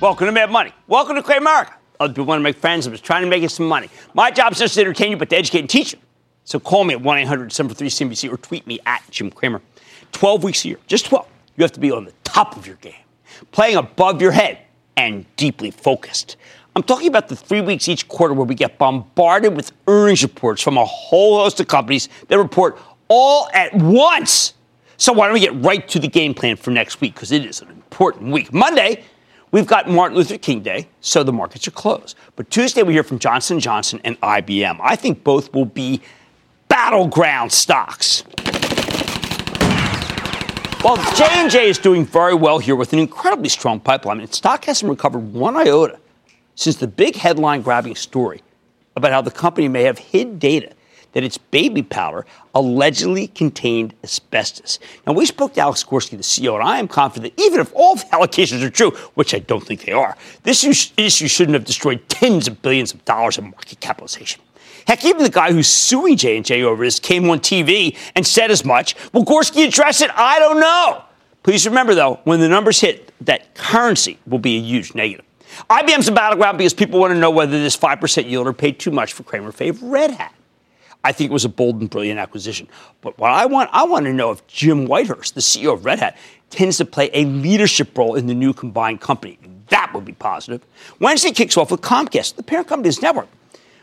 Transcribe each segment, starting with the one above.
Welcome to Mad Money. Welcome to Cramerica. Other people want to make friends. I'm just trying to make some money. My job is just to entertain you, but to educate and teach you. So call me at 1 800 73 CNBC or tweet me at Jim Cramer. 12 weeks a year, just 12. You have to be on the top of your game, playing above your head, and deeply focused. I'm talking about the three weeks each quarter where we get bombarded with earnings reports from a whole host of companies that report all at once. So why don't we get right to the game plan for next week? Because it is an important week. Monday, We've got Martin Luther King Day, so the markets are closed. But Tuesday we hear from Johnson Johnson and IBM. I think both will be battleground stocks. While J&J is doing very well here with an incredibly strong pipeline, its stock hasn't recovered one iota since the big headline grabbing story about how the company may have hid data that its baby powder allegedly contained asbestos. Now, we spoke to Alex Gorsky, the CEO, and I am confident that even if all the allegations are true, which I don't think they are, this issue shouldn't have destroyed tens of billions of dollars in market capitalization. Heck, even the guy who's suing J&J over this came on TV and said as much. Will Gorsky address it? I don't know. Please remember, though, when the numbers hit, that currency will be a huge negative. IBM's a battleground because people want to know whether this 5% yielder paid too much for Cramer Fave Red Hat. I think it was a bold and brilliant acquisition. But what I want, I want to know if Jim Whitehurst, the CEO of Red Hat, tends to play a leadership role in the new combined company. That would be positive. Wednesday kicks off with Comcast, the parent company's network.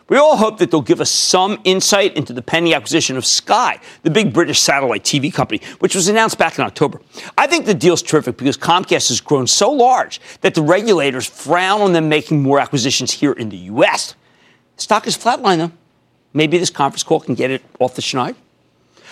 We all hope that they'll give us some insight into the pending acquisition of Sky, the big British satellite TV company, which was announced back in October. I think the deal's terrific because Comcast has grown so large that the regulators frown on them making more acquisitions here in the U.S. Stock is flatlined, though. Maybe this conference call can get it off the schneid.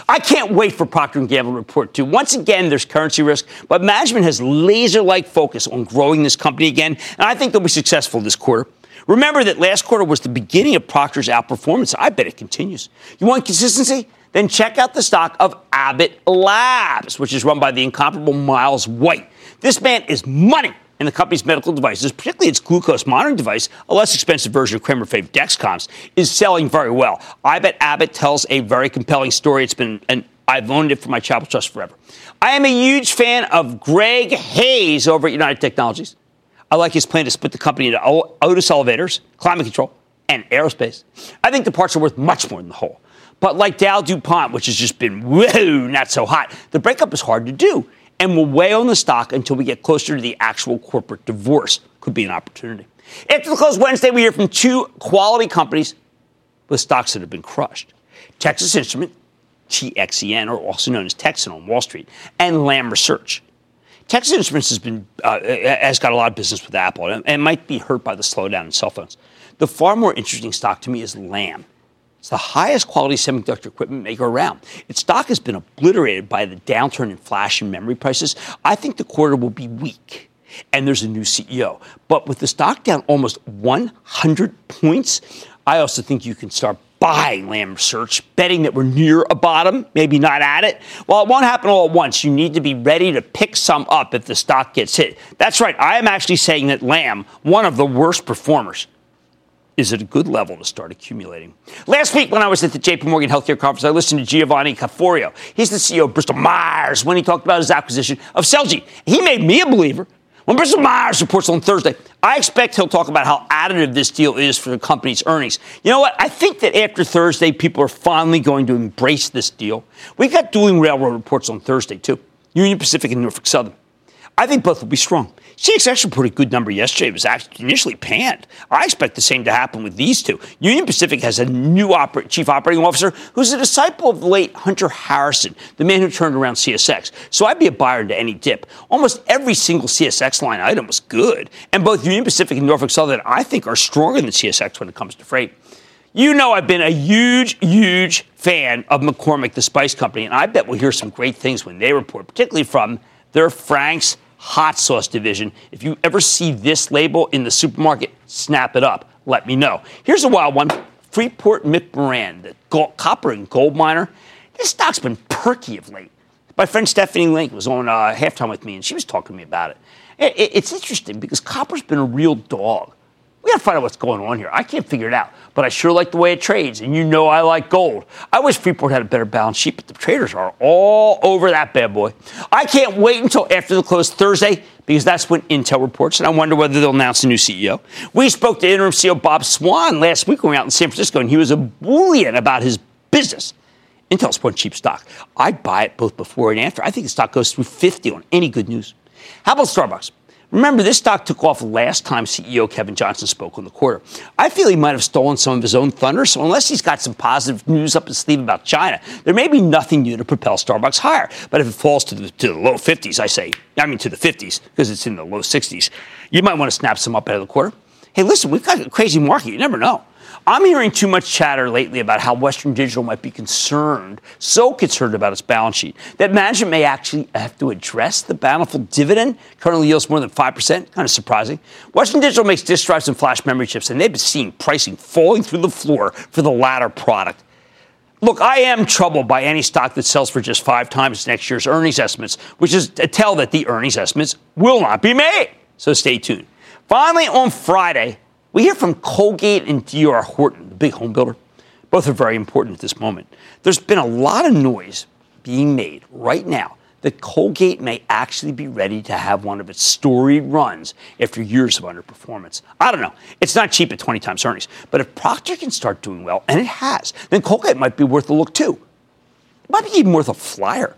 I can't wait for Procter & Gamble report too. Once again, there's currency risk, but management has laser-like focus on growing this company again, and I think they'll be successful this quarter. Remember that last quarter was the beginning of Procter's outperformance. I bet it continues. You want consistency? Then check out the stock of Abbott Labs, which is run by the incomparable Miles White. This man is money in the company's medical devices, particularly its glucose monitoring device, a less expensive version of Cramer Fave Dexcoms, is selling very well. I bet Abbott tells a very compelling story. It's been, and I've owned it for my Charitable Trust forever. I am a huge fan of Greg Hayes over at United Technologies. I like his plan to split the company into Otis Elevators, Climate Control, and Aerospace. I think the parts are worth much more than the whole. But like Dow DuPont, which has just been whoa, not so hot, the breakup is hard to do and will weigh on the stock until we get closer to the actual corporate divorce. Could be an opportunity. After the close Wednesday, we hear from two quality companies with stocks that have been crushed Texas Instrument, TXEN, or also known as Texan on Wall Street, and Lam Research. Texas Instruments has been uh, has got a lot of business with Apple and, and might be hurt by the slowdown in cell phones. The far more interesting stock to me is Lam. It's the highest quality semiconductor equipment maker around. Its stock has been obliterated by the downturn in flash and memory prices. I think the quarter will be weak. And there's a new CEO. But with the stock down almost 100 points, I also think you can start buying Lam Research, betting that we're near a bottom, maybe not at it. Well, it won't happen all at once. You need to be ready to pick some up if the stock gets hit. That's right. I am actually saying that Lam, one of the worst performers, is at a good level to start accumulating. Last week, when I was at the JP Morgan Healthcare Conference, I listened to Giovanni Caforio. He's the CEO of Bristol Myers when he talked about his acquisition of Celgene. He made me a believer. When Bristol Myers reports on Thursday, I expect he'll talk about how additive this deal is for the company's earnings. You know what? I think that after Thursday, people are finally going to embrace this deal. We've got dueling railroad reports on Thursday, too Union Pacific and Norfolk Southern. I think both will be strong. CSX put a good number yesterday. It was actually initially panned. I expect the same to happen with these two. Union Pacific has a new oper- chief operating officer who's a disciple of the late Hunter Harrison, the man who turned around CSX. So I'd be a buyer into any dip. Almost every single CSX line item was good, and both Union Pacific and Norfolk Southern, I think, are stronger than CSX when it comes to freight. You know, I've been a huge, huge fan of McCormick, the spice company, and I bet we'll hear some great things when they report, particularly from their Frank's hot sauce division. If you ever see this label in the supermarket, snap it up. Let me know. Here's a wild one Freeport McMoRan, the gold, copper and gold miner. This stock's been perky of late. My friend Stephanie Link was on uh, halftime with me, and she was talking to me about it. it. It's interesting because copper's been a real dog. We got to find out what's going on here. I can't figure it out, but I sure like the way it trades, and you know I like gold. I wish Freeport had a better balance sheet, but the traders are all over that bad boy. I can't wait until after the close Thursday because that's when Intel reports, and I wonder whether they'll announce a new CEO. We spoke to interim CEO Bob Swan last week when we were out in San Francisco, and he was a bullion about his business. Intel's one cheap stock. I'd buy it both before and after. I think the stock goes through 50 on any good news. How about Starbucks? Remember, this stock took off last time CEO Kevin Johnson spoke on the quarter. I feel he might have stolen some of his own thunder, so unless he's got some positive news up his sleeve about China, there may be nothing new to propel Starbucks higher. But if it falls to the, to the low 50s, I say, I mean to the 50s, because it's in the low 60s, you might want to snap some up out of the quarter. Hey, listen, we've got a crazy market. You never know. I'm hearing too much chatter lately about how Western Digital might be concerned, so concerned about its balance sheet, that management may actually have to address the bountiful dividend. Currently yields more than 5%. Kind of surprising. Western Digital makes disk drives and flash memory chips, and they've been seeing pricing falling through the floor for the latter product. Look, I am troubled by any stock that sells for just five times next year's earnings estimates, which is a tell that the earnings estimates will not be made. So stay tuned. Finally, on Friday, we hear from Colgate and D.R. Horton, the big home builder. Both are very important at this moment. There's been a lot of noise being made right now that Colgate may actually be ready to have one of its storied runs after years of underperformance. I don't know. It's not cheap at 20 times earnings, but if Procter can start doing well, and it has, then Colgate might be worth a look too. It might be even worth a flyer.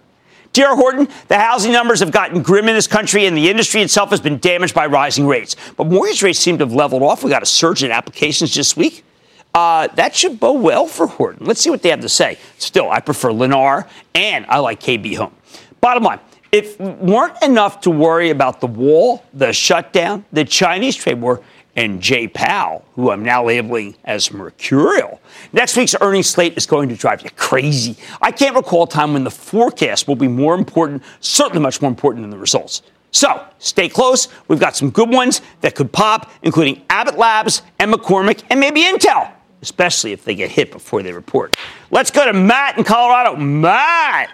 D.R. Horton, the housing numbers have gotten grim in this country, and the industry itself has been damaged by rising rates. But mortgage rates seem to have leveled off. We got a surge in applications this week. Uh, that should bode well for Horton. Let's see what they have to say. Still, I prefer Lennar, and I like KB Home. Bottom line, if weren't enough to worry about the wall, the shutdown, the Chinese trade war, and Jay Powell, who I'm now labeling as mercurial. Next week's earnings slate is going to drive you crazy. I can't recall a time when the forecast will be more important, certainly much more important than the results. So stay close. We've got some good ones that could pop, including Abbott Labs and McCormick and maybe Intel, especially if they get hit before they report. Let's go to Matt in Colorado. Matt.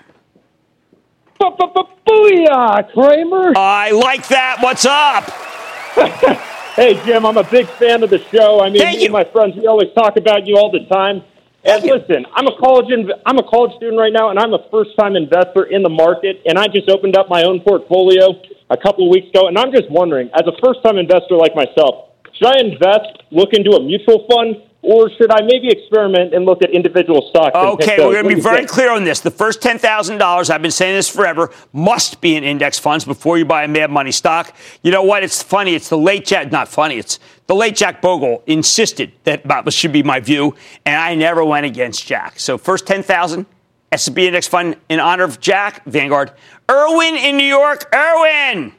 Booyah, Cramer. I like that. What's up? Hey, Jim, I'm a big fan of the show. I mean, Thank me you. and my friends, we always talk about you all the time. And listen, I'm a college inv- I'm a college student right now, and I'm a first time investor in the market. And I just opened up my own portfolio a couple of weeks ago, and I'm just wondering, as a first time investor like myself, should I invest, look into a mutual fund, or should I maybe experiment and look at individual stocks? Okay, we're going to be very think? clear on this. The first $10,000, I've been saying this forever, must be in index funds before you buy a Mad Money stock. You know what? It's funny. It's the late Jack, not funny. It's the late Jack Bogle insisted that that should be my view, and I never went against Jack. So first ten thousand. 10,000, S&P index fund in honor of Jack, Vanguard. Irwin in New York. Irwin!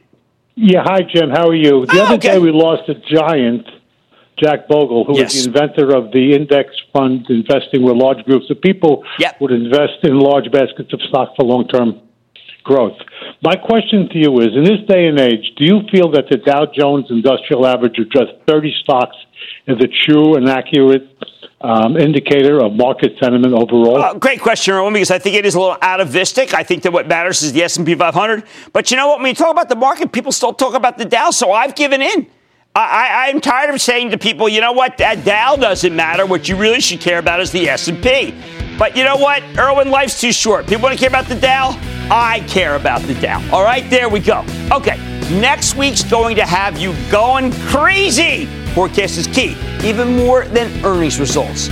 Yeah, hi Jim. How are you? The Oh, other okay. day we lost a giant, Jack Bogle, who Yes. was the inventor of the index fund investing where large groups of people Yep. would invest in large baskets of stock for long-term growth. My question to you is: In this day and age, do you feel that the Dow Jones Industrial Average of just 30 stocks is a true and accurate um, indicator of market sentiment overall? Uh, great question, Erwin, because I think it is a little atavistic. I think that what matters is the S&P 500. But you know what? When you talk about the market, people still talk about the Dow, so I've given in. I, I'm tired of saying to people, you know what? That Dow doesn't matter. What you really should care about is the S&P. But you know what? Erwin, life's too short. People want to care about the Dow. I care about the Dow. All right, there we go. Okay, next week's going to have you going crazy. Forecast is key, even more than earnings results.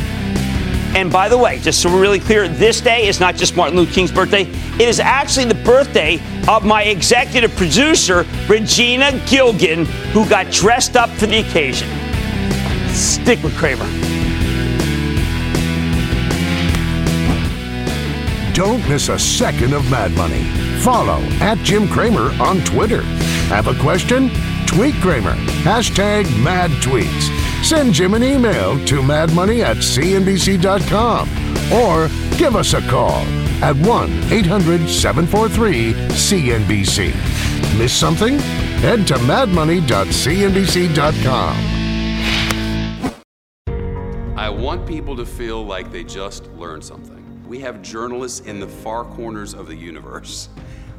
And by the way, just so we're really clear, this day is not just Martin Luther King's birthday. It is actually the birthday of my executive producer, Regina Gilgan, who got dressed up for the occasion. Stick with Cramer. Don't miss a second of Mad Money. Follow at Jim Cramer on Twitter. Have a question? Tweet Cramer. Hashtag mad tweets. Send Jim an email to madmoney at cnbc.com or give us a call at 1 800 743 CNBC. Miss something? Head to madmoney.cnbc.com. I want people to feel like they just learned something. We have journalists in the far corners of the universe.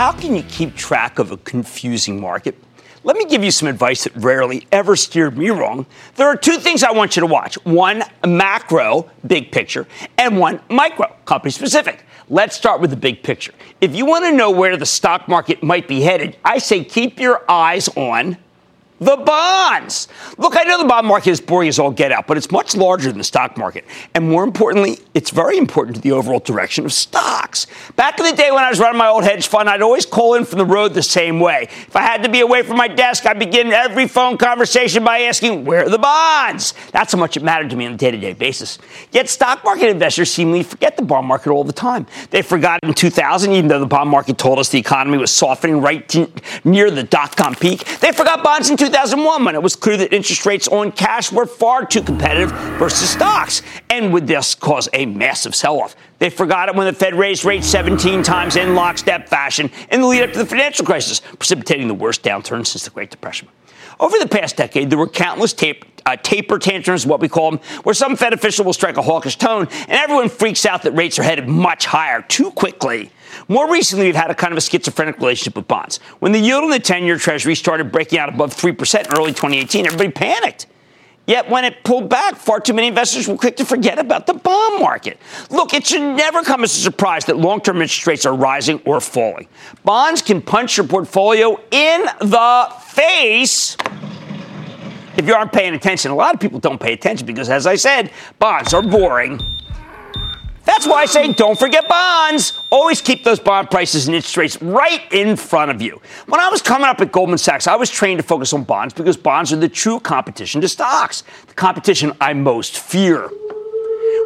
How can you keep track of a confusing market? Let me give you some advice that rarely ever steered me wrong. There are two things I want you to watch one macro, big picture, and one micro, company specific. Let's start with the big picture. If you want to know where the stock market might be headed, I say keep your eyes on the bonds. Look, I know the bond market is boring as all get out, but it's much larger than the stock market. And more importantly, it's very important to the overall direction of stocks. Back in the day when I was running my old hedge fund, I'd always call in from the road the same way. If I had to be away from my desk, I'd begin every phone conversation by asking, where are the bonds? That's how much it mattered to me on a day to day basis. Yet stock market investors seemingly forget the bond market all the time. They forgot in 2000, even though the bond market told us the economy was softening right near the dot com peak. They forgot bonds in 2000. 2001 when it was clear that interest rates on cash were far too competitive versus stocks and would thus cause a massive sell off. They forgot it when the Fed raised rates 17 times in lockstep fashion in the lead up to the financial crisis, precipitating the worst downturn since the Great Depression. Over the past decade, there were countless tape, uh, taper tantrums, what we call them, where some Fed official will strike a hawkish tone, and everyone freaks out that rates are headed much higher too quickly. More recently, we've had a kind of a schizophrenic relationship with bonds. When the yield on the 10 year Treasury started breaking out above 3% in early 2018, everybody panicked. Yet when it pulled back, far too many investors were quick to forget about the bond market. Look, it should never come as a surprise that long term interest rates are rising or falling. Bonds can punch your portfolio in the face if you aren't paying attention. A lot of people don't pay attention because, as I said, bonds are boring. That's why I say don't forget bonds. Always keep those bond prices and interest rates right in front of you. When I was coming up at Goldman Sachs, I was trained to focus on bonds because bonds are the true competition to stocks, the competition I most fear.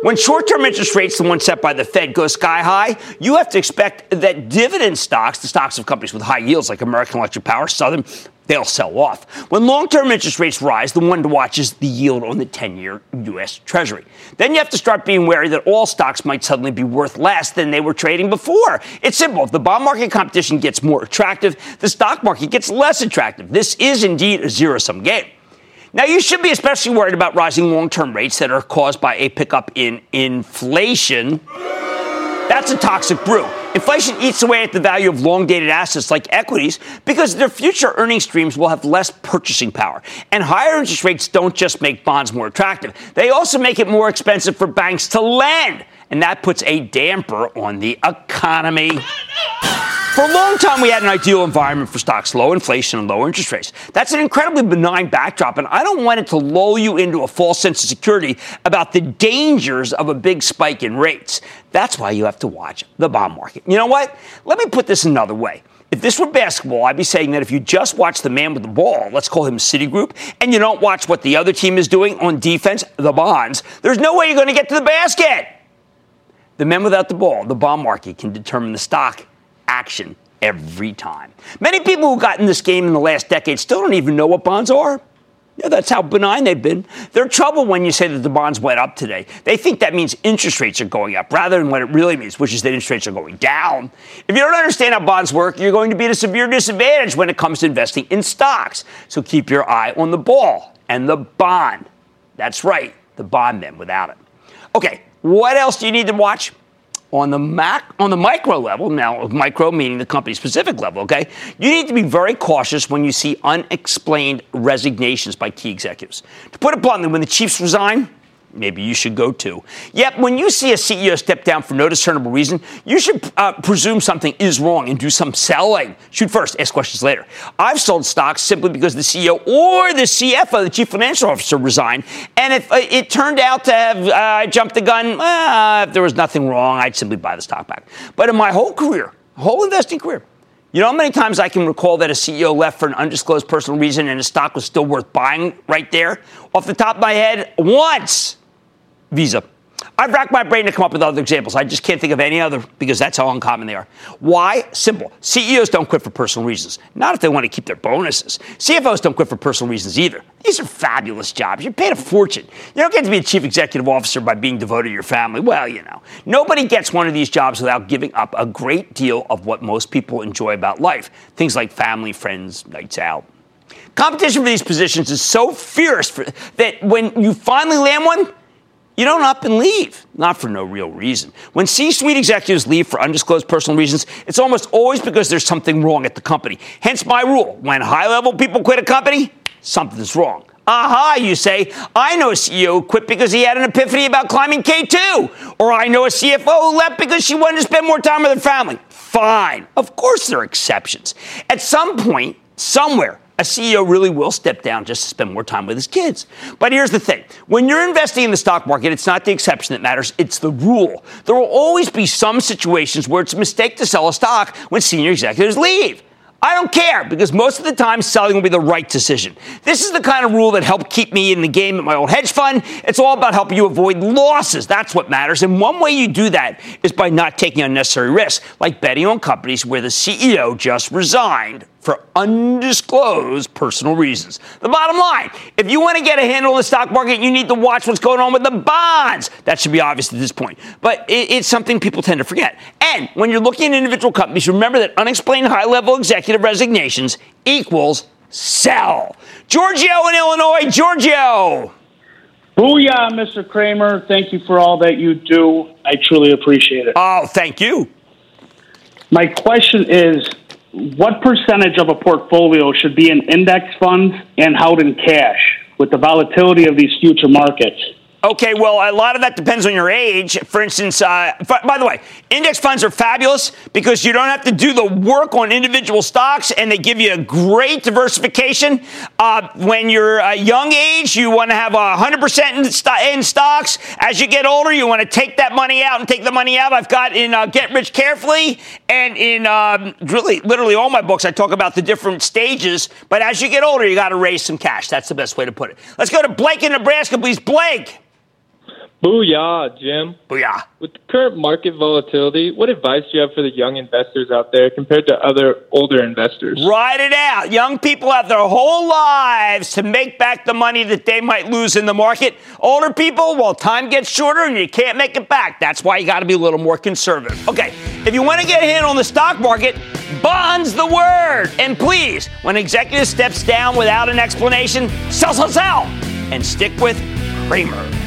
When short term interest rates, the one set by the Fed, go sky high, you have to expect that dividend stocks, the stocks of companies with high yields like American Electric Power, Southern, they'll sell off. When long term interest rates rise, the one to watch is the yield on the 10 year U.S. Treasury. Then you have to start being wary that all stocks might suddenly be worth less than they were trading before. It's simple. If the bond market competition gets more attractive, the stock market gets less attractive. This is indeed a zero sum game. Now, you should be especially worried about rising long term rates that are caused by a pickup in inflation. That's a toxic brew. Inflation eats away at the value of long dated assets like equities because their future earning streams will have less purchasing power. And higher interest rates don't just make bonds more attractive, they also make it more expensive for banks to lend. And that puts a damper on the economy. For a long time, we had an ideal environment for stocks, low inflation and low interest rates. That's an incredibly benign backdrop, and I don't want it to lull you into a false sense of security about the dangers of a big spike in rates. That's why you have to watch the bond market. You know what? Let me put this another way. If this were basketball, I'd be saying that if you just watch the man with the ball, let's call him Citigroup, and you don't watch what the other team is doing on defense, the bonds, there's no way you're going to get to the basket. The men without the ball, the bond market, can determine the stock action every time. Many people who got in this game in the last decade still don't even know what bonds are. Yeah, that's how benign they've been. They're trouble when you say that the bonds went up today. They think that means interest rates are going up rather than what it really means, which is that interest rates are going down. If you don't understand how bonds work, you're going to be at a severe disadvantage when it comes to investing in stocks. So keep your eye on the ball and the bond. That's right, the bond then without it. Okay, what else do you need to watch? On the mac on the micro level now micro meaning the company specific level okay? You need to be very cautious when you see unexplained resignations by key executives. To put it bluntly when the chiefs resign maybe you should go to. Yet, when you see a CEO step down for no discernible reason, you should uh, presume something is wrong and do some selling. Shoot first, ask questions later. I've sold stocks simply because the CEO or the CFO, the chief financial officer, resigned, and if uh, it turned out to have uh, jumped the gun, uh, if there was nothing wrong, I'd simply buy the stock back. But in my whole career, whole investing career, you know how many times I can recall that a CEO left for an undisclosed personal reason and a stock was still worth buying right there? Off the top of my head, once. Visa. I've racked my brain to come up with other examples. I just can't think of any other because that's how uncommon they are. Why? Simple. CEOs don't quit for personal reasons. Not if they want to keep their bonuses. CFOs don't quit for personal reasons either. These are fabulous jobs. You're paid a fortune. You don't get to be a chief executive officer by being devoted to your family. Well, you know. Nobody gets one of these jobs without giving up a great deal of what most people enjoy about life. Things like family, friends, nights out. Competition for these positions is so fierce for, that when you finally land one, you don't up and leave, not for no real reason. When C suite executives leave for undisclosed personal reasons, it's almost always because there's something wrong at the company. Hence my rule when high level people quit a company, something's wrong. Aha, you say, I know a CEO who quit because he had an epiphany about climbing K2. Or I know a CFO who left because she wanted to spend more time with her family. Fine. Of course, there are exceptions. At some point, somewhere, a CEO really will step down just to spend more time with his kids. But here's the thing when you're investing in the stock market, it's not the exception that matters, it's the rule. There will always be some situations where it's a mistake to sell a stock when senior executives leave. I don't care because most of the time selling will be the right decision. This is the kind of rule that helped keep me in the game at my old hedge fund. It's all about helping you avoid losses. That's what matters. And one way you do that is by not taking unnecessary risks, like betting on companies where the CEO just resigned for undisclosed personal reasons. The bottom line if you want to get a handle on the stock market, you need to watch what's going on with the bonds. That should be obvious at this point. But it, it's something people tend to forget. And when you're looking at individual companies, remember that unexplained high level executive resignations equals sell. Giorgio in Illinois. Giorgio. Booyah, Mr. Cramer. Thank you for all that you do. I truly appreciate it. Oh, thank you. My question is what percentage of a portfolio should be in index funds and held in cash with the volatility of these future markets? Okay, well, a lot of that depends on your age. For instance, uh, by the way, index funds are fabulous because you don't have to do the work on individual stocks and they give you a great diversification. Uh, when you're a young age, you want to have 100% in, st- in, stocks. As you get older, you want to take that money out and take the money out. I've got in uh, Get Rich Carefully and in um, really, literally all my books, I talk about the different stages. But as you get older, you got to raise some cash. That's the best way to put it. Let's go to Blake in Nebraska, please. Blake. Booyah, Jim. Booyah. With the current market volatility, what advice do you have for the young investors out there compared to other older investors? Ride it out. Young people have their whole lives to make back the money that they might lose in the market. Older people, well, time gets shorter and you can't make it back. That's why you got to be a little more conservative. Okay, if you want to get a handle on the stock market, bonds the word. And please, when executive steps down without an explanation, sell, sell, sell, and stick with Cramer.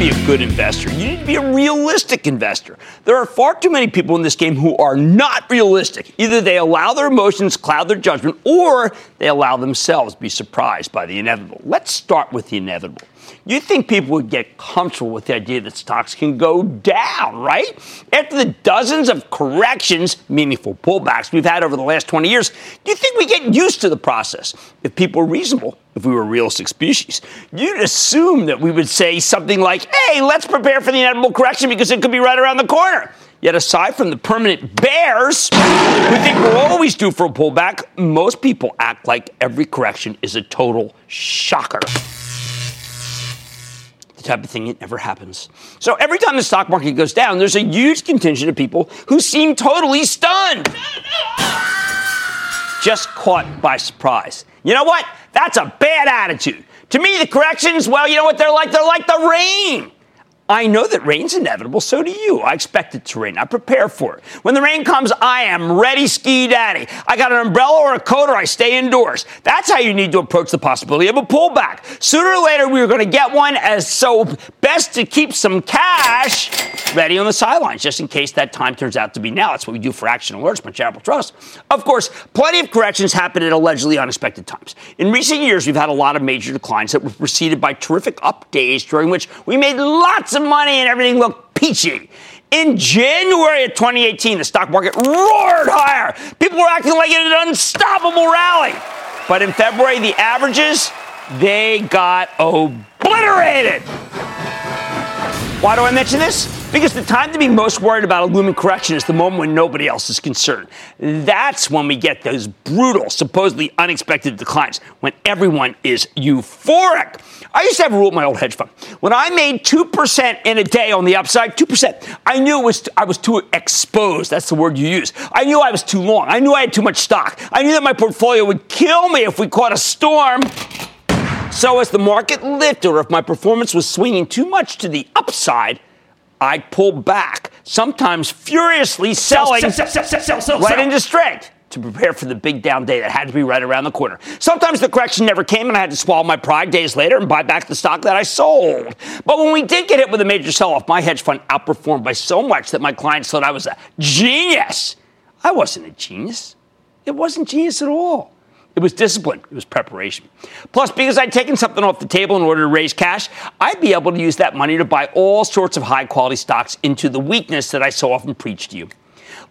Be a good investor, you need to be a realistic investor. There are far too many people in this game who are not realistic. Either they allow their emotions cloud their judgment, or they allow themselves to be surprised by the inevitable. Let's start with the inevitable. You think people would get comfortable with the idea that stocks can go down, right? After the dozens of corrections, meaningful pullbacks we've had over the last 20 years, do you think we get used to the process? If people are reasonable, if we were a realistic species, you'd assume that we would say something like, hey, let's prepare for the inevitable correction because it could be right around the corner. Yet, aside from the permanent bears who think we're always due for a pullback, most people act like every correction is a total shocker the type of thing that never happens. So every time the stock market goes down, there's a huge contingent of people who seem totally stunned. Just caught by surprise. You know what? That's a bad attitude. To me, the corrections, well, you know what they're like? They're like the rain. I know that rain's inevitable, so do you. I expect it to rain. I prepare for it. When the rain comes, I am ready, ski daddy. I got an umbrella or a coat, or I stay indoors. That's how you need to approach the possibility of a pullback. Sooner or later, we are going to get one, as so best to keep some cash ready on the sidelines, just in case that time turns out to be now. That's what we do for Action Alerts by Charitable Trust. Of course, plenty of corrections happen at allegedly unexpected times. In recent years, we've had a lot of major declines that were preceded by terrific up days during which we made lots of money and everything looked peachy. In January of 2018, the stock market roared higher. People were acting like it had an unstoppable rally. But in February, the averages, they got obliterated. Why do I mention this? Because the time to be most worried about a looming correction is the moment when nobody else is concerned. That's when we get those brutal, supposedly unexpected declines, when everyone is euphoric. I used to have a rule at my old hedge fund. When I made 2% in a day on the upside, 2%, I knew was I was too exposed. That's the word you use. I knew I was too long. I knew I had too much stock. I knew that my portfolio would kill me if we caught a storm. So as the market lifted or if my performance was swinging too much to the upside, I'd pull back, sometimes furiously selling sell, sell, sell, right into strength to prepare for the big down day that had to be right around the corner. Sometimes the correction never came and I had to swallow my pride days later and buy back the stock that I sold. But when we did get hit with a major sell off, my hedge fund outperformed by so much that my clients thought I was a genius. I wasn't a genius. It wasn't genius at all. It was discipline. It was preparation. Plus, because I'd taken something off the table in order to raise cash, I'd be able to use that money to buy all sorts of high quality stocks into the weakness that I so often preach to you.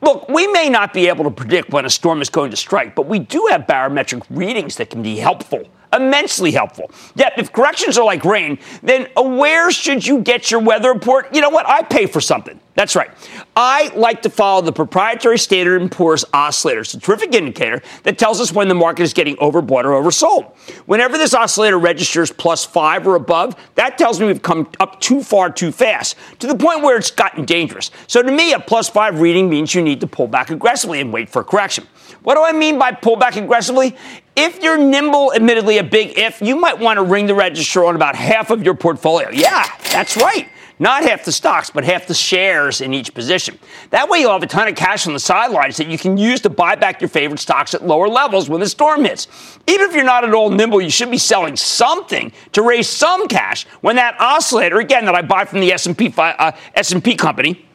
Look, we may not be able to predict when a storm is going to strike, but we do have barometric readings that can be helpful immensely helpful. Yet, if corrections are like rain, then where should you get your weather report? You know what? I pay for something. That's right. I like to follow the proprietary Standard & Poor's oscillator. It's a terrific indicator that tells us when the market is getting overbought or oversold. Whenever this oscillator registers plus five or above, that tells me we've come up too far too fast, to the point where it's gotten dangerous. So to me, a plus five reading means you need to pull back aggressively and wait for a correction. What do I mean by pull back aggressively? If you're nimble, admittedly a big if, you might want to ring the register on about half of your portfolio. Yeah, that's right. Not half the stocks, but half the shares in each position. That way you'll have a ton of cash on the sidelines that you can use to buy back your favorite stocks at lower levels when the storm hits. Even if you're not at all nimble, you should be selling something to raise some cash when that oscillator, again, that I buy from the S&P, uh, S&P company,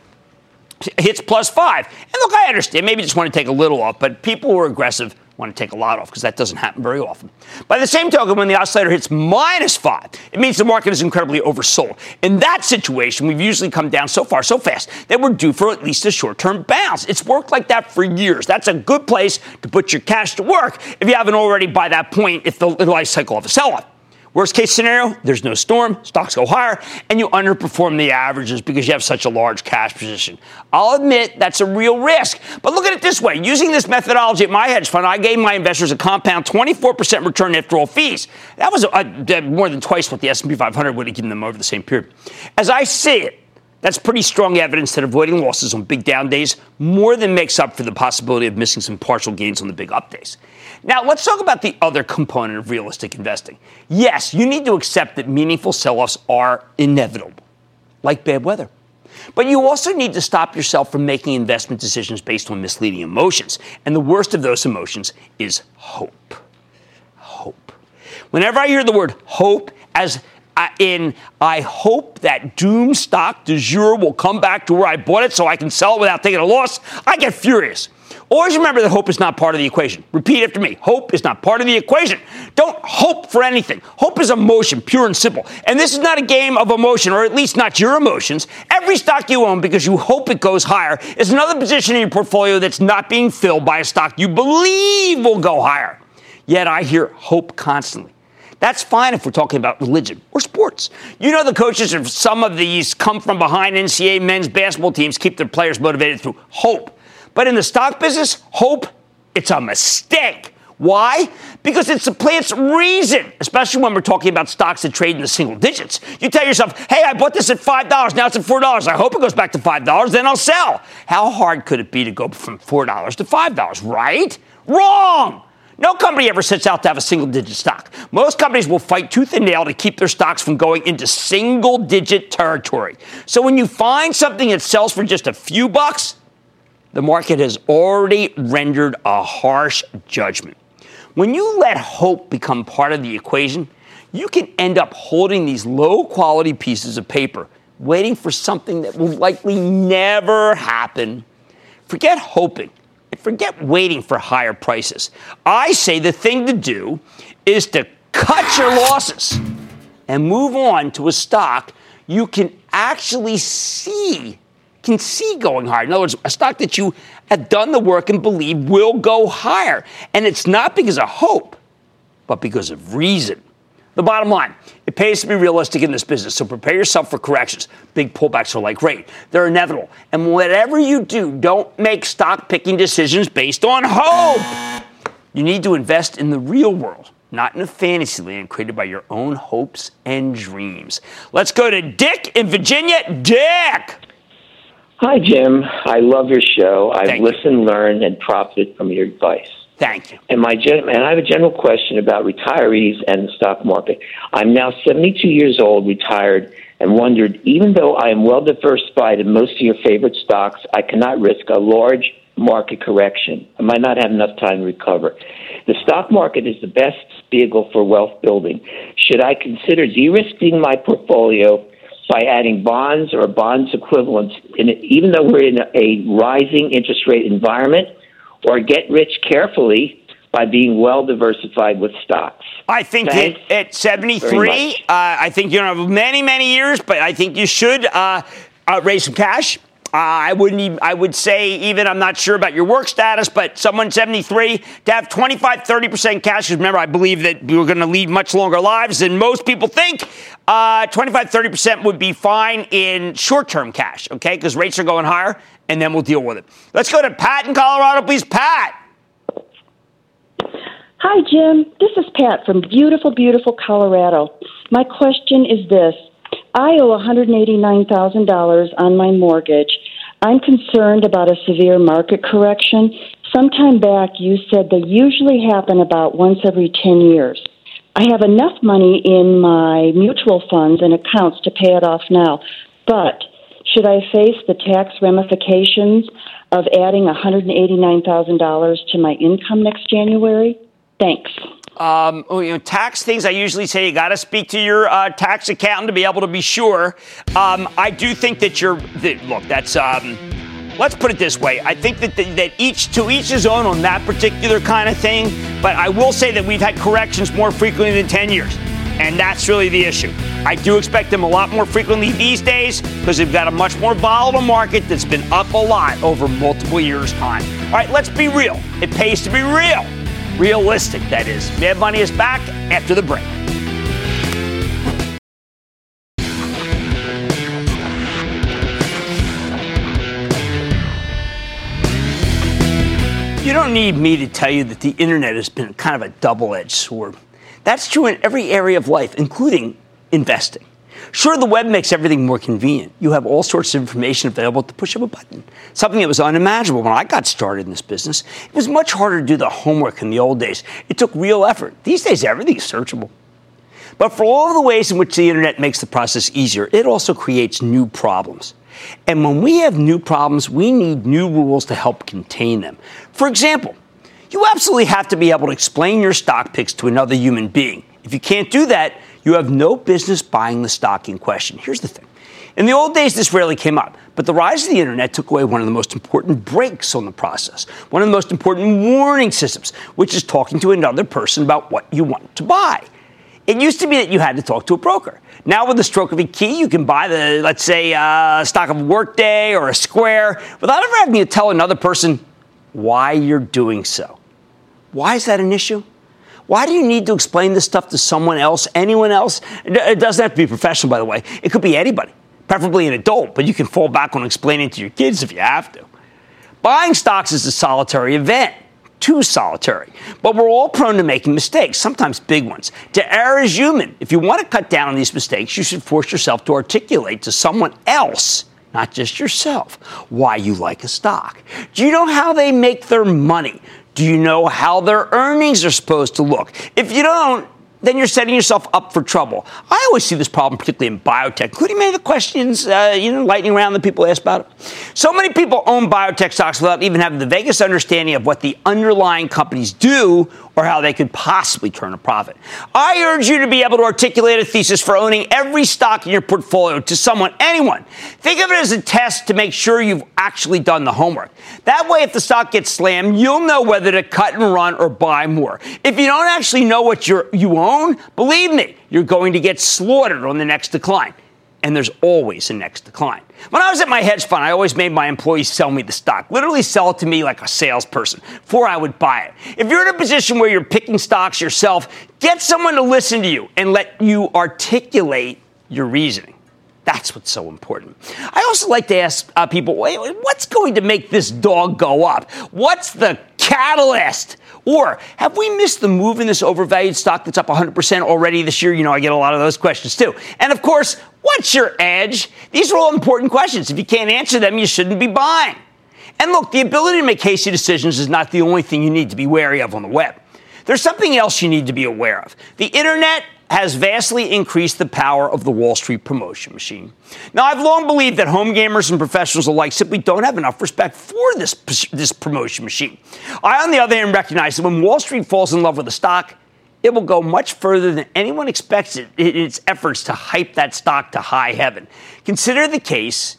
hits plus five. And look, I understand. Maybe just want to take a little off, but people who are aggressive want to take a lot off because that doesn't happen very often. By the same token, when the oscillator hits minus five, it means the market is incredibly oversold. In that situation, we've usually come down so far, so fast that we're due for at least a short term bounce. It's worked like that for years. That's a good place to put your cash to work if you haven't already by that point, if the life cycle of a sell off. Worst case scenario, there's no storm, stocks go higher, and you underperform the averages because you have such a large cash position. I'll admit that's a real risk, but look at it this way. Using this methodology at my hedge fund, I gave my investors a compound 24% return after all fees. That was a, a, more than twice what the S&P 500 would have given them over the same period. As I see it, that's pretty strong evidence that avoiding losses on big down days more than makes up for the possibility of missing some partial gains on the big up days. Now, let's talk about the other component of realistic investing. Yes, you need to accept that meaningful sell offs are inevitable, like bad weather. But you also need to stop yourself from making investment decisions based on misleading emotions. And the worst of those emotions is hope. Hope. Whenever I hear the word hope, as in I hope that doom stock de jour will come back to where I bought it so I can sell it without taking a loss, I get furious. Always remember that hope is not part of the equation. Repeat after me. Hope is not part of the equation. Don't hope for anything. Hope is emotion, pure and simple. And this is not a game of emotion, or at least not your emotions. Every stock you own because you hope it goes higher is another position in your portfolio that's not being filled by a stock you believe will go higher. Yet I hear hope constantly. That's fine if we're talking about religion or sports. You know, the coaches of some of these come from behind NCAA men's basketball teams keep their players motivated through hope. But in the stock business, hope, it's a mistake. Why? Because it's the plant's reason, especially when we're talking about stocks that trade in the single digits. You tell yourself, hey, I bought this at $5, now it's at $4. I hope it goes back to $5, then I'll sell. How hard could it be to go from $4 to $5, right? Wrong! No company ever sets out to have a single digit stock. Most companies will fight tooth and nail to keep their stocks from going into single digit territory. So when you find something that sells for just a few bucks, the market has already rendered a harsh judgment. When you let hope become part of the equation, you can end up holding these low quality pieces of paper, waiting for something that will likely never happen. Forget hoping forget waiting for higher prices. I say the thing to do is to cut your losses and move on to a stock you can actually see can see going higher. In other words, a stock that you have done the work and believe will go higher. And it's not because of hope, but because of reason. The bottom line, it pays to be realistic in this business, so prepare yourself for corrections. Big pullbacks are like great. They're inevitable. And whatever you do, don't make stock picking decisions based on hope. You need to invest in the real world, not in a fantasy land created by your own hopes and dreams. Let's go to Dick in Virginia. Dick! Hi, Jim. I love your show. I've Thank listened, you. learned, and profited from your advice. Thank you. And my gen- and I have a general question about retirees and the stock market. I'm now 72 years old, retired, and wondered even though I am well diversified in most of your favorite stocks, I cannot risk a large market correction. I might not have enough time to recover. The stock market is the best vehicle for wealth building. Should I consider de-risking my portfolio by adding bonds or bonds equivalents, in even though we're in a rising interest rate environment? Or get rich carefully by being well diversified with stocks. I think it, at 73, uh, I think you don't have many, many years, but I think you should uh, uh, raise some cash. Uh, I wouldn't. Even, I would say even I'm not sure about your work status, but someone 73 to have 25, 30 percent cash. Because remember, I believe that we're going to lead much longer lives than most people think. Uh, 25, 30 percent would be fine in short-term cash. Okay, because rates are going higher and then we'll deal with it. Let's go to Pat in Colorado, please. Pat. Hi, Jim. This is Pat from beautiful, beautiful Colorado. My question is this I owe $189,000 on my mortgage. I'm concerned about a severe market correction. Sometime back, you said they usually happen about once every 10 years. I have enough money in my mutual funds and accounts to pay it off now, but should I face the tax ramifications of adding $189,000 to my income next January? Thanks. Um, oh, you know, tax things, I usually say you got to speak to your uh, tax accountant to be able to be sure. Um, I do think that you're, that, look, that's, um, let's put it this way. I think that, the, that each, to each his own on that particular kind of thing, but I will say that we've had corrections more frequently than 10 years. And that's really the issue. I do expect them a lot more frequently these days because they've got a much more volatile market that's been up a lot over multiple years' time. All right, let's be real. It pays to be real. Realistic, that is. Mad Money is back after the break. You don't need me to tell you that the internet has been kind of a double edged sword. That's true in every area of life, including investing. Sure, the web makes everything more convenient. You have all sorts of information available at the push of a button. Something that was unimaginable when I got started in this business. It was much harder to do the homework in the old days. It took real effort. These days, everything is searchable. But for all the ways in which the internet makes the process easier, it also creates new problems. And when we have new problems, we need new rules to help contain them. For example, you absolutely have to be able to explain your stock picks to another human being. If you can't do that, you have no business buying the stock in question. Here's the thing. In the old days, this rarely came up, but the rise of the internet took away one of the most important brakes on the process, one of the most important warning systems, which is talking to another person about what you want to buy. It used to be that you had to talk to a broker. Now, with the stroke of a key, you can buy the, let's say, uh, stock of Workday or a Square without ever having to tell another person why you're doing so. Why is that an issue? Why do you need to explain this stuff to someone else, anyone else? It doesn't have to be professional, by the way. It could be anybody, preferably an adult, but you can fall back on explaining to your kids if you have to. Buying stocks is a solitary event, too solitary. But we're all prone to making mistakes, sometimes big ones. To err is human. If you want to cut down on these mistakes, you should force yourself to articulate to someone else not just yourself, why you like a stock. Do you know how they make their money? Do you know how their earnings are supposed to look? If you don't, then you're setting yourself up for trouble. I always see this problem, particularly in biotech, including many of the questions, uh, you know, lightning round that people ask about it. So many people own biotech stocks without even having the vaguest understanding of what the underlying companies do or how they could possibly turn a profit. I urge you to be able to articulate a thesis for owning every stock in your portfolio to someone, anyone. Think of it as a test to make sure you've actually done the homework. That way, if the stock gets slammed, you'll know whether to cut and run or buy more. If you don't actually know what you you own, believe me, you're going to get slaughtered on the next decline and there's always a next decline. When I was at my hedge fund, I always made my employees sell me the stock, literally sell it to me like a salesperson before I would buy it. If you're in a position where you're picking stocks yourself, get someone to listen to you and let you articulate your reasoning. That's what's so important. I also like to ask uh, people, what's going to make this dog go up? What's the catalyst? Or have we missed the move in this overvalued stock that's up 100% already this year? You know, I get a lot of those questions too. And of course, what's your edge? These are all important questions. If you can't answer them, you shouldn't be buying. And look, the ability to make hasty decisions is not the only thing you need to be wary of on the web. There's something else you need to be aware of. The internet has vastly increased the power of the Wall Street promotion machine. Now, I've long believed that home gamers and professionals alike simply don't have enough respect for this, this promotion machine. I, on the other hand, recognize that when Wall Street falls in love with a stock, it will go much further than anyone expects it in its efforts to hype that stock to high heaven. Consider the case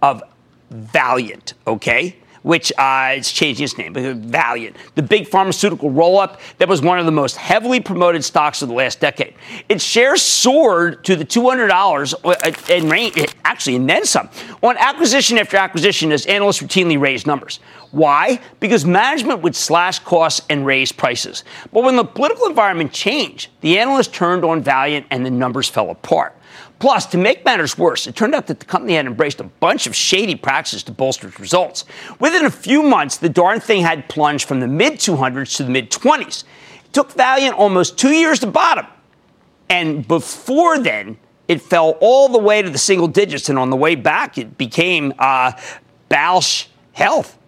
of Valeant, okay? Which uh, it's changing its name, Valeant, the big pharmaceutical roll up that was one of the most heavily promoted stocks of the last decade. Its shares soared to the $200 uh, and actually, and then some, on acquisition after acquisition as analysts routinely raised numbers. Why? Because management would slash costs and raise prices. But when the political environment changed, the analysts turned on Valeant and the numbers fell apart. Plus, to make matters worse, it turned out that the company had embraced a bunch of shady practices to bolster its results. Within a few months, the darn thing had plunged from the mid 200s to the mid 20s. It took Valeant almost two years to bottom. And before then, it fell all the way to the single digits. And on the way back, it became uh, Bausch Health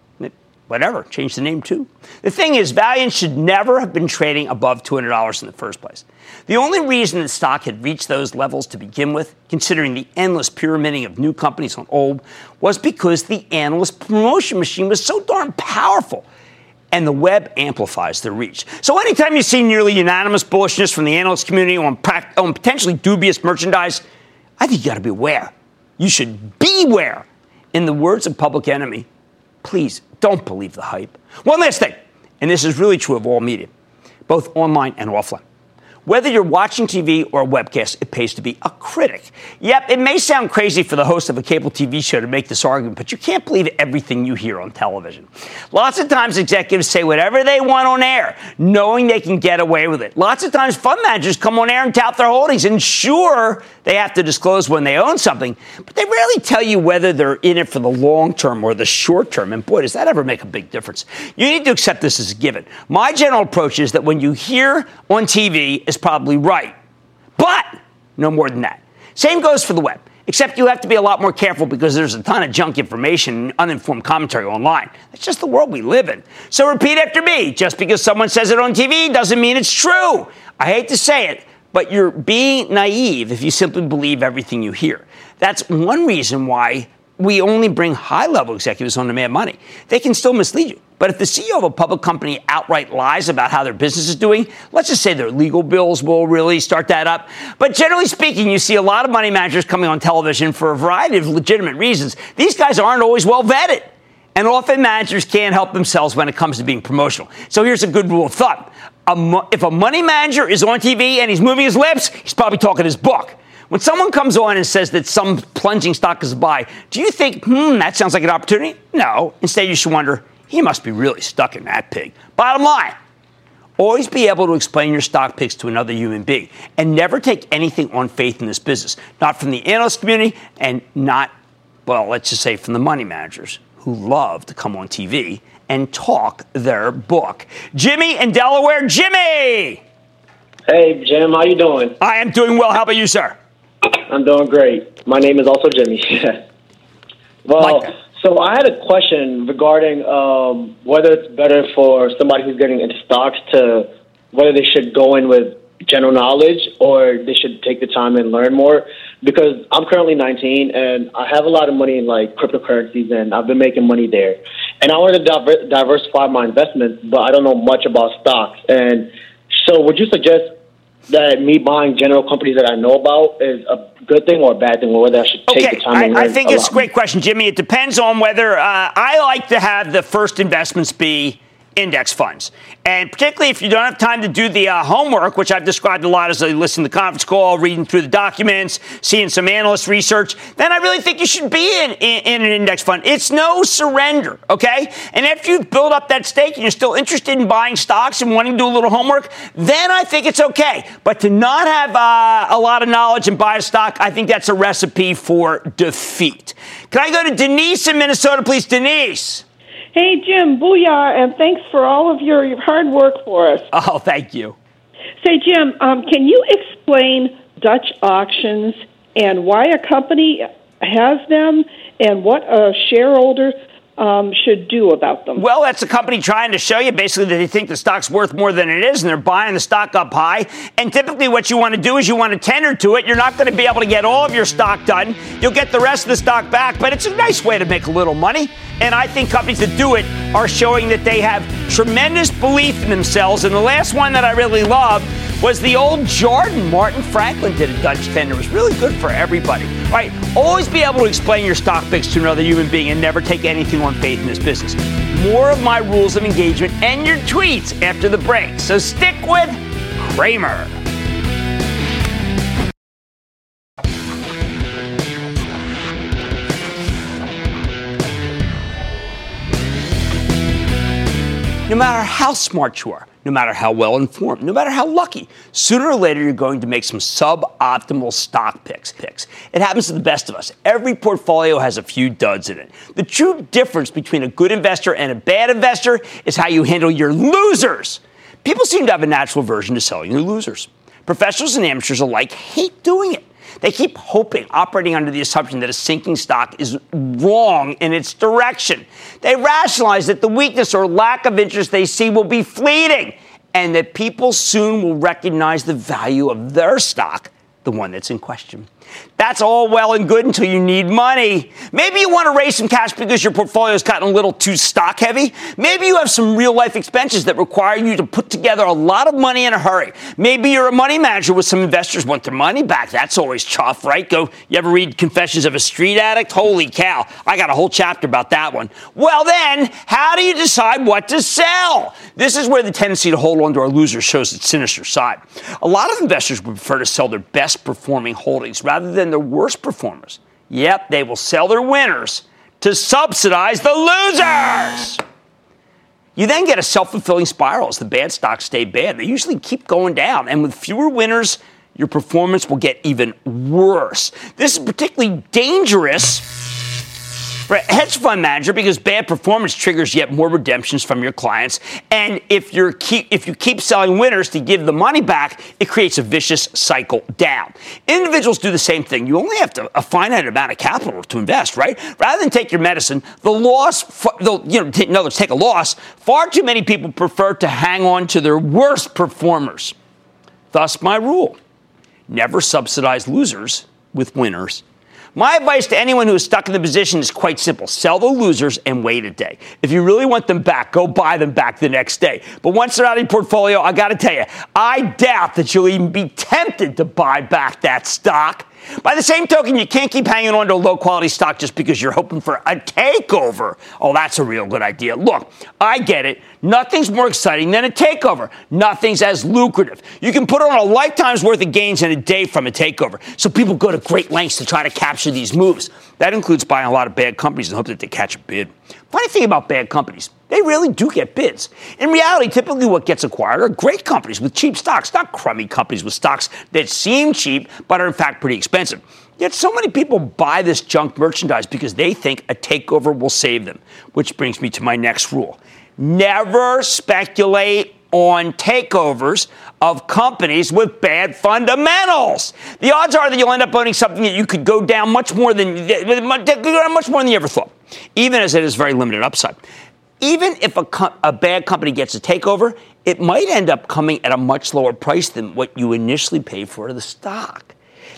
whatever, change the name too. The thing is, Valeant should never have been trading above $200 in the first place. The only reason the stock had reached those levels to begin with, considering the endless pyramiding of new companies on old, was because the analyst promotion machine was so darn powerful. And the web amplifies their reach. So, anytime you see nearly unanimous bullishness from the analyst community on, on potentially dubious merchandise, I think you got to beware. You should beware. In the words of Public Enemy, please don't believe the hype. One last thing, and this is really true of all media, both online and offline. Whether you're watching TV or a webcast, it pays to be a critic. Yep, it may sound crazy for the host of a cable TV show to make this argument, but you can't believe everything you hear on television. Lots of times executives say whatever they want on air, knowing they can get away with it. Lots of times fund managers come on air and tout their holdings, and sure, they have to disclose when they own something, but they rarely tell you whether they're in it for the long term or the short term. And boy, does that ever make a big difference. You need to accept this as a given. My general approach is that when you hear on TV, probably right. But no more than that. Same goes for the web. Except you have to be a lot more careful because there's a ton of junk information and uninformed commentary online. That's just the world we live in. So repeat after me. Just because someone says it on TV doesn't mean it's true. I hate to say it, but you're being naive if you simply believe everything you hear. That's one reason why we only bring high level executives on demand money. They can still mislead you. But if the CEO of a public company outright lies about how their business is doing, let's just say their legal bills will really start that up. But generally speaking, you see a lot of money managers coming on television for a variety of legitimate reasons. These guys aren't always well vetted. And often managers can't help themselves when it comes to being promotional. So here's a good rule of thumb. If a money manager is on TV and he's moving his lips, he's probably talking his book. When someone comes on and says that some plunging stock is a buy, do you think, hmm, that sounds like an opportunity? No. Instead, you should wonder, he must be really stuck in that pig. Bottom line, always be able to explain your stock picks to another human being and never take anything on faith in this business, not from the analyst community and not, well, let's just say from the money managers who love to come on TV and talk their book. Jimmy in Delaware. Jimmy! Hey, Jim, how you doing? I am doing well. How about you, sir? I'm doing great. My name is also Jimmy. well, So I had a question regarding um, whether it's better for somebody who's getting into stocks to whether they should go in with general knowledge or they should take the time and learn more because I'm currently 19 and I have a lot of money in like cryptocurrencies and I've been making money there. And I want to diver- diversify my investments, but I don't know much about stocks. And so would you suggest that me buying general companies that I know about is a good thing or a bad thing, or whether I should take okay, the time. I, I think it's a great question, Jimmy. It depends on whether uh, I like to have the first investments be index funds. And particularly if you don't have time to do the uh, homework, which I've described a lot as I listen to the conference call, reading through the documents, seeing some analyst research, then I really think you should be in, in, in an index fund. It's no surrender, okay? And if you build up that stake and you're still interested in buying stocks and wanting to do a little homework, then I think it's okay. But to not have uh, a lot of knowledge and buy a stock, I think that's a recipe for defeat. Can I go to Denise in Minnesota, please? Denise. Hey, Jim, booyah, and thanks for all of your, your hard work for us. Oh, thank you. Say, Jim, um, can you explain Dutch auctions and why a company has them and what a shareholder um, should do about them? Well, that's a company trying to show you basically that they think the stock's worth more than it is, and they're buying the stock up high. And typically, what you want to do is you want to tender to it. You're not going to be able to get all of your stock done. You'll get the rest of the stock back, but it's a nice way to make a little money. And I think companies that do it are showing that they have tremendous belief in themselves. And the last one that I really love was the old Jarden. Martin Franklin did a Dutch tender. It was really good for everybody. All right, always be able to explain your stock picks to another human being and never take anything on faith in this business. More of my rules of engagement and your tweets after the break. So stick with Cramer. No matter how smart you are, no matter how well informed, no matter how lucky, sooner or later you're going to make some suboptimal stock picks. picks. It happens to the best of us. Every portfolio has a few duds in it. The true difference between a good investor and a bad investor is how you handle your losers. People seem to have a natural aversion to selling their losers. Professionals and amateurs alike hate doing it. They keep hoping, operating under the assumption that a sinking stock is wrong in its direction. They rationalize that the weakness or lack of interest they see will be fleeting and that people soon will recognize the value of their stock, the one that's in question. That's all well and good until you need money. Maybe you want to raise some cash because your portfolio has gotten a little too stock heavy. Maybe you have some real life expenses that require you to put together a lot of money in a hurry. Maybe you're a money manager with some investors want their money back. That's always tough, right? Go, you ever read Confessions of a Street Addict? Holy cow. I got a whole chapter about that one. Well, then, how do you decide what to sell? This is where the tendency to hold on to our losers shows its sinister side. A lot of investors would prefer to sell their best performing holdings rather than their worst performers. Yep, they will sell their winners to subsidize the losers. You then get a self fulfilling spiral as the bad stocks stay bad. They usually keep going down, and with fewer winners, your performance will get even worse. This is particularly dangerous hedge fund manager because bad performance triggers yet more redemptions from your clients. And if you keep if you keep selling winners to give the money back, it creates a vicious cycle down. Individuals do the same thing. You only have to, a finite amount of capital to invest, right? Rather than take your medicine, the loss, the, you know, in other words, take a loss. Far too many people prefer to hang on to their worst performers. Thus, my rule: never subsidize losers with winners my advice to anyone who is stuck in the position is quite simple sell the losers and wait a day. If you really want them back, go buy them back the next day. But once they're out of your portfolio, I got to tell you, I doubt that you'll even be tempted to buy back that stock. By the same token, you can't keep hanging on to a low quality stock just because you're hoping for a takeover. Oh, that's a real good idea. Look, I get it. Nothing's more exciting than a takeover. Nothing's as lucrative. You can put on a lifetime's worth of gains in a day from a takeover. So people go to great lengths to try to capture these moves. That includes buying a lot of bad companies and hope that they catch a bid. Funny thing about bad companies, they really do get bids. In reality, typically what gets acquired are great companies with cheap stocks, not crummy companies with stocks that seem cheap but are in fact pretty expensive. Yet so many people buy this junk merchandise because they think a takeover will save them. Which brings me to my next rule never speculate on takeovers of companies with bad fundamentals. The odds are that you'll end up owning something that you could go down much more than much more than you ever thought. Even as it is very limited upside. Even if a, co- a bad company gets a takeover, it might end up coming at a much lower price than what you initially paid for the stock.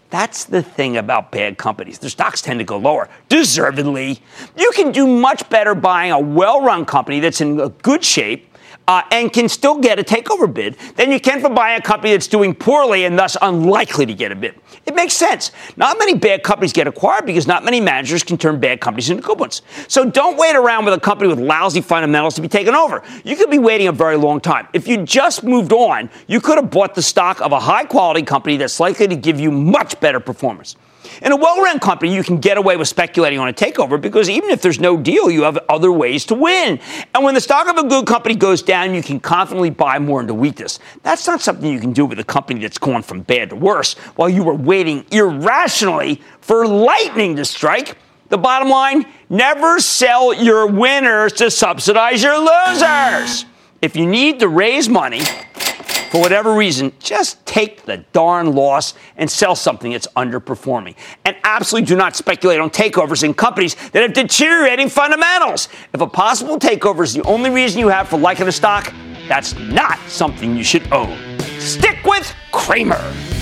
That's the thing about bad companies. Their stocks tend to go lower, deservedly. You can do much better buying a well run company that's in good shape uh, and can still get a takeover bid than you can for buying a company that's doing poorly and thus unlikely to get a bid. It makes sense. Not many bad companies get acquired because not many managers can turn bad companies into good ones. So don't wait around with a company with lousy fundamentals to be taken over. You could be waiting a very long time. If you just moved on, you could have bought the stock of a high quality company that's likely to give you much better performance. In a well run company, you can get away with speculating on a takeover because even if there's no deal, you have other ways to win. And when the stock of a good company goes down, you can confidently buy more into weakness. That's not something you can do with a company that's gone from bad to worse while you were waiting irrationally for lightning to strike. The bottom line never sell your winners to subsidize your losers. If you need to raise money, for whatever reason, just take the darn loss and sell something that's underperforming. And absolutely do not speculate on takeovers in companies that have deteriorating fundamentals. If a possible takeover is the only reason you have for liking a stock, that's not something you should own. Stick with Cramer.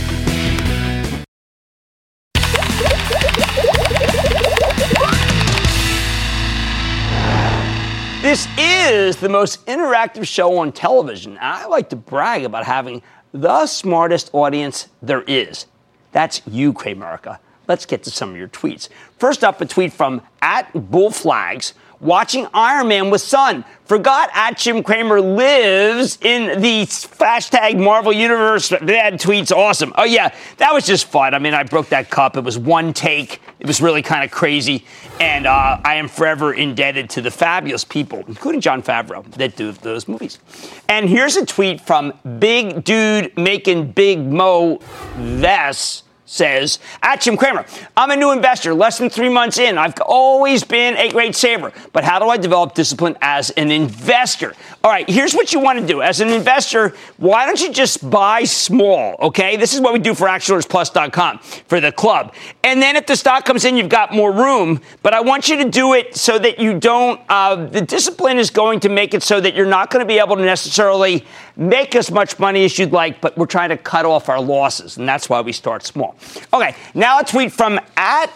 This is the most interactive show on television. I like to brag about having the smartest audience there is. That's you, Cramerica. Let's get to some of your tweets. First up, a tweet from at Bullflags watching Iron Man with son. Forgot at Jim Cramer lives in the hashtag Marvel Universe. That tweet's awesome. Oh, yeah, that was just fun. I mean, I broke that cup. It was one take. It was really kind of crazy. And uh, I am forever indebted to the fabulous people, including Jon Favreau, that do those movies. And here's a tweet from Big Dude Making Big Mo Vess says at Jim Cramer, I'm a new investor, less than three months in. I've always been a great saver, but how do I develop discipline as an investor? All right, here's what you want to do. As an investor, why don't you just buy small, okay? This is what we do for ActionAlertsPlus.com, for the club. And then if the stock comes in, you've got more room, but I want you to do it so that you don't, uh, the discipline is going to make it so that you're not going to be able to necessarily make as much money as you'd like, but we're trying to cut off our losses, and that's why we start small. Okay, now a tweet from at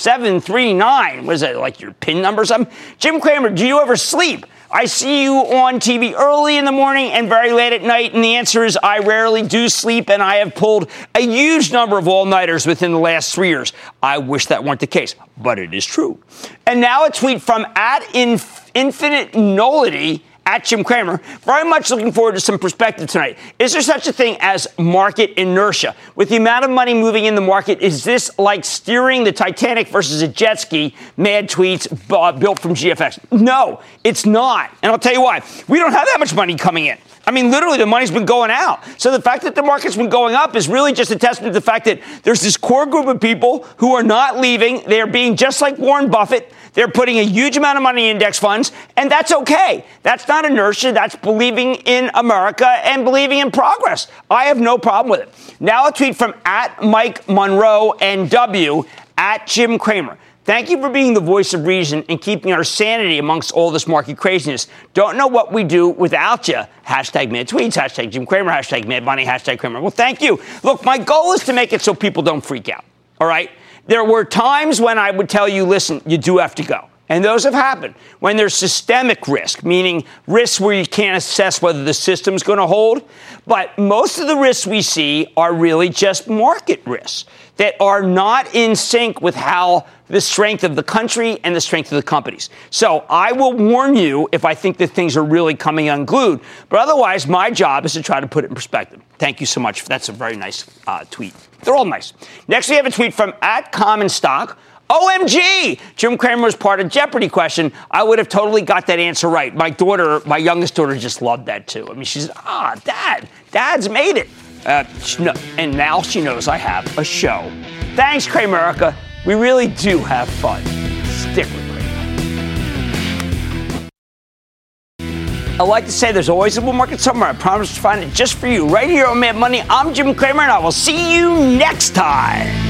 Darry77426739. What is that, like your PIN number or something? Jim Cramer, do you ever sleep? I see you on TV early in the morning and very late at night, and the answer is I rarely do sleep, and I have pulled a huge number of all nighters within the last three years. I wish that weren't the case, but it is true. And now a tweet from at Inf- Infinite Nullity at Jim Cramer. Very much looking forward to some perspective tonight. Is there such a thing as market inertia? With the amount of money moving in the market, is this like steering the Titanic versus a jet ski? Mad tweets uh, built from GFX. No, it's not. And I'll tell you why. We don't have that much money coming in. I mean, literally, the money's been going out. So the fact that the market's been going up is really just a testament to the fact that there's this core group of people who are not leaving. They are being just like Warren Buffett. They're putting a huge amount of money in index funds, and that's okay. That's not inertia. That's believing in America and believing in progress. I have no problem with it. Now a tweet from at Mike Monroe NW at Jim Cramer. Thank you for being the voice of reason and keeping our sanity amongst all this market craziness. Don't know what we do without you. Hashtag mad tweets, hashtag Jim Cramer, hashtag mad money, hashtag Cramer. Well, thank you. Look, my goal is to make it so people don't freak out. All right? There were times when I would tell you, listen, you do have to go. And those have happened when there's systemic risk, meaning risks where you can't assess whether the system's going to hold. But most of the risks we see are really just market risks that are not in sync with how the strength of the country and the strength of the companies. So I will warn you if I think that things are really coming unglued. But otherwise, my job is to try to put it in perspective. Thank you so much. That's a very nice uh, tweet. They're all nice. Next, we have a tweet from at Common Stock. OMG! Jim Cramer was part of Jeopardy question. I would have totally got that answer right. My daughter, my youngest daughter, just loved that too. I mean, she's, ah, Dad, Dad's made it. Uh, and now she knows I have a show. Thanks, Cramerica. We really do have fun. Stick with. I like to say there's always a bull market somewhere. I promise to find it just for you right here on Mad Money. I'm Jim Cramer, and I will see you next time.